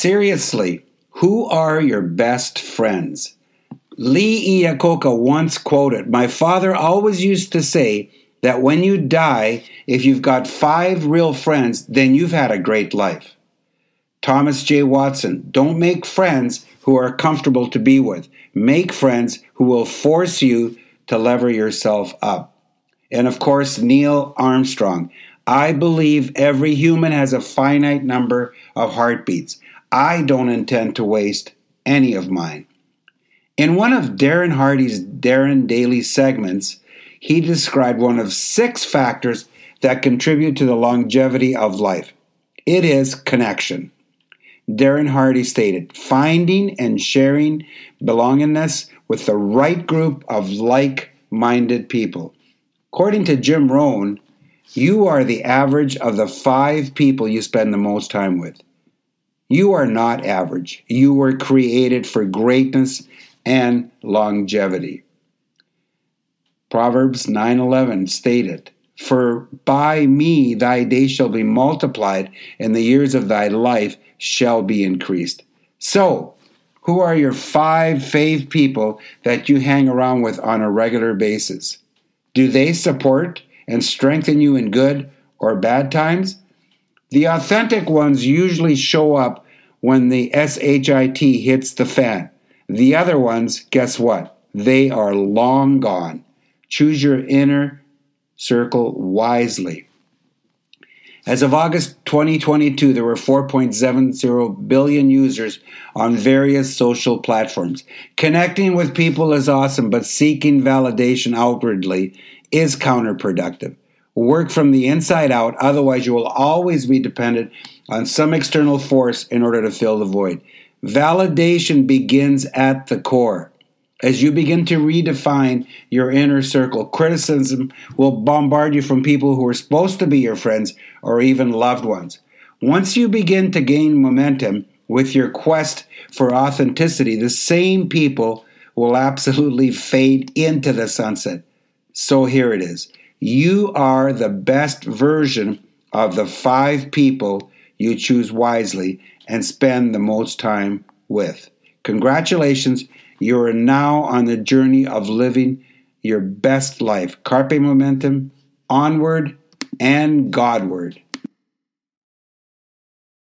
Seriously, who are your best friends? Lee Iacocca once quoted, My father always used to say that when you die, if you've got five real friends, then you've had a great life. Thomas J. Watson, don't make friends who are comfortable to be with. Make friends who will force you to lever yourself up. And of course, Neil Armstrong, I believe every human has a finite number of heartbeats. I don't intend to waste any of mine. In one of Darren Hardy's Darren Daily segments, he described one of six factors that contribute to the longevity of life. It is connection. Darren Hardy stated, finding and sharing belongingness with the right group of like minded people. According to Jim Rohn, you are the average of the five people you spend the most time with. You are not average. You were created for greatness and longevity. Proverbs 9:11 stated, "For by me thy days shall be multiplied, and the years of thy life shall be increased." So, who are your five fave people that you hang around with on a regular basis? Do they support and strengthen you in good or bad times? The authentic ones usually show up when the SHIT hits the fan. The other ones, guess what? They are long gone. Choose your inner circle wisely. As of August 2022, there were 4.70 billion users on various social platforms. Connecting with people is awesome, but seeking validation outwardly is counterproductive. Work from the inside out, otherwise, you will always be dependent on some external force in order to fill the void. Validation begins at the core. As you begin to redefine your inner circle, criticism will bombard you from people who are supposed to be your friends or even loved ones. Once you begin to gain momentum with your quest for authenticity, the same people will absolutely fade into the sunset. So here it is. You are the best version of the five people you choose wisely and spend the most time with. Congratulations, you are now on the journey of living your best life. Carpe momentum, onward and Godward.